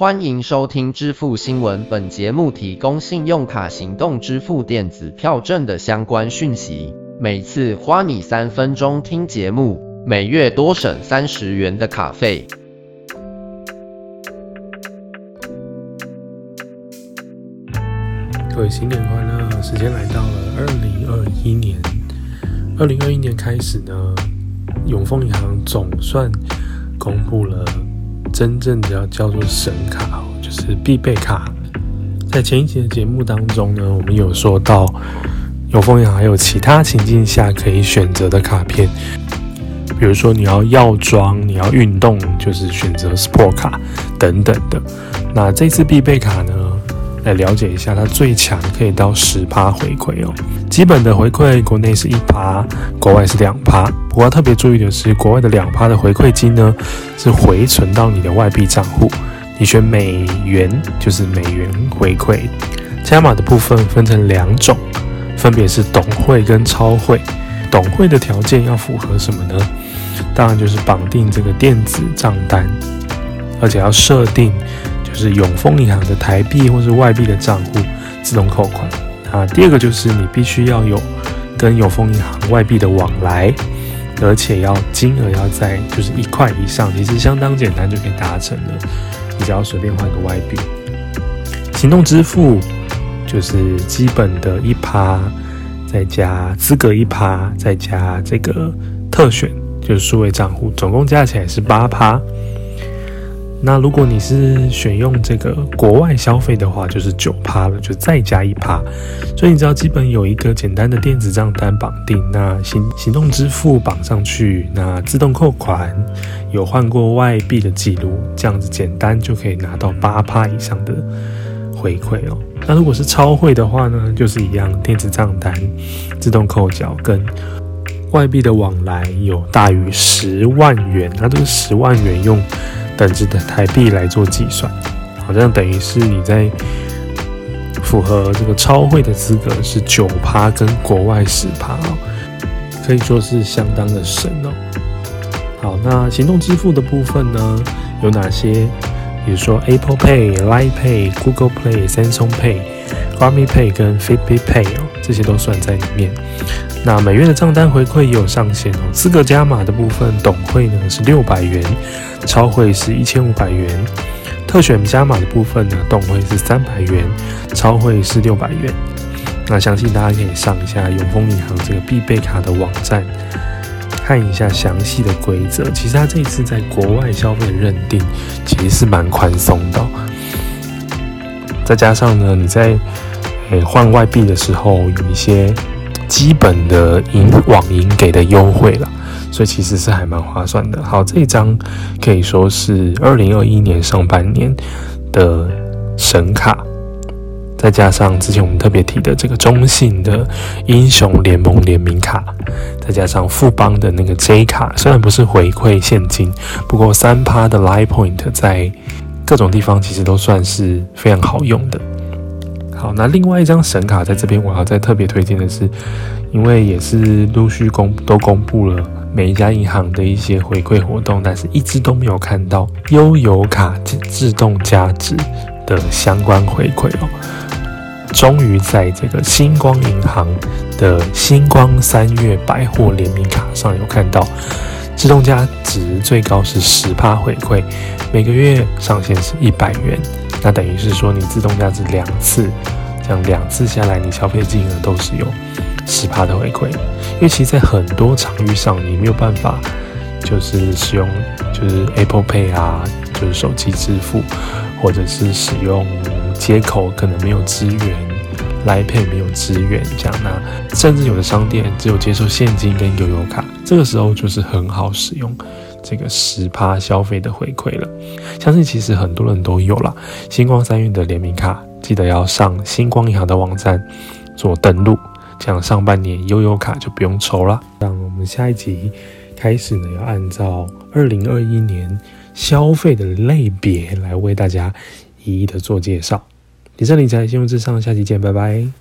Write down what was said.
欢迎收听支付新闻，本节目提供信用卡行动支付电子票证的相关讯息。每次花你三分钟听节目，每月多省三十元的卡费。各位新年快乐！时间来到了二零二一年，二零二一年开始呢，永丰银行总算公布了。真正的要叫做神卡哦，就是必备卡。在前一集的节目当中呢，我们有说到有风雅还有其他情境下可以选择的卡片，比如说你要药妆、你要运动，就是选择 Sport 卡等等的。那这次必备卡呢？来了解一下，它最强可以到十趴回馈哦。基本的回馈，国内是一趴，国外是两趴。不过特别注意的是，国外的两趴的回馈金呢，是回存到你的外币账户。你选美元就是美元回馈。加码的部分分成两种，分别是董汇跟超汇。董汇的条件要符合什么呢？当然就是绑定这个电子账单，而且要设定。就是永丰银行的台币或是外币的账户自动扣款啊。第二个就是你必须要有跟永丰银行外币的往来，而且要金额要在就是一块以上，其实相当简单就可以达成了。你只要随便换个外币，行动支付就是基本的一趴，再加资格一趴，再加这个特选就是数位账户，总共加起来是八趴。那如果你是选用这个国外消费的话，就是九趴了，就再加一趴。所以你只要基本有一个简单的电子账单绑定，那行行动支付绑上去，那自动扣款，有换过外币的记录，这样子简单就可以拿到八趴以上的回馈哦。那如果是超汇的话呢，就是一样，电子账单自动扣缴跟外币的往来有大于十万元，那这个十万元用。等值的台币来做计算，好像等于是你在符合这个超汇的资格是九趴跟国外十趴哦，可以说是相当的神哦。好，那行动支付的部分呢，有哪些？比如说 Apple Pay、Line Pay、Google Pay、Samsung Pay、Garmin Pay 跟 Fitbit Pay 哦，这些都算在里面。那每月的账单回馈也有上限哦。资格加码的部分，董会呢是六百元，超会是一千五百元。特选加码的部分呢，董会是三百元，超会是六百元。那相信大家可以上一下永丰银行这个必备卡的网站，看一下详细的规则。其实它这一次在国外消费的认定其实是蛮宽松的，再加上呢，你在诶换外币的时候有一些。基本的银网银给的优惠了，所以其实是还蛮划算的。好，这一张可以说是二零二一年上半年的神卡，再加上之前我们特别提的这个中信的英雄联盟联名卡，再加上富邦的那个 J 卡，虽然不是回馈现金，不过三趴的 Line Point 在各种地方其实都算是非常好用的。好，那另外一张神卡在这边，我要再特别推荐的是，因为也是陆续公都公布了每一家银行的一些回馈活动，但是一直都没有看到悠游卡自动加值的相关回馈哦。终于在这个星光银行的星光三月百货联名卡上有看到，自动加值最高是十趴回馈，每个月上限是一百元。那等于是说，你自动价值两次，这样两次下来，你消费金额都是有十趴的回馈。因为其实，在很多场域上，你没有办法就是使用就是 Apple Pay 啊，就是手机支付，或者是使用接口可能没有资源，Line Pay 没有资源这样。那甚至有的商店只有接受现金跟悠游卡，这个时候就是很好使用。这个十趴消费的回馈了，相信其实很多人都有了。星光三月的联名卡，记得要上星光银行的网站做登录，这样上半年悠悠卡就不用抽了。那我们下一集开始呢，要按照二零二一年消费的类别来为大家一一的做介绍。理财理财，信用至上，下期见，拜拜。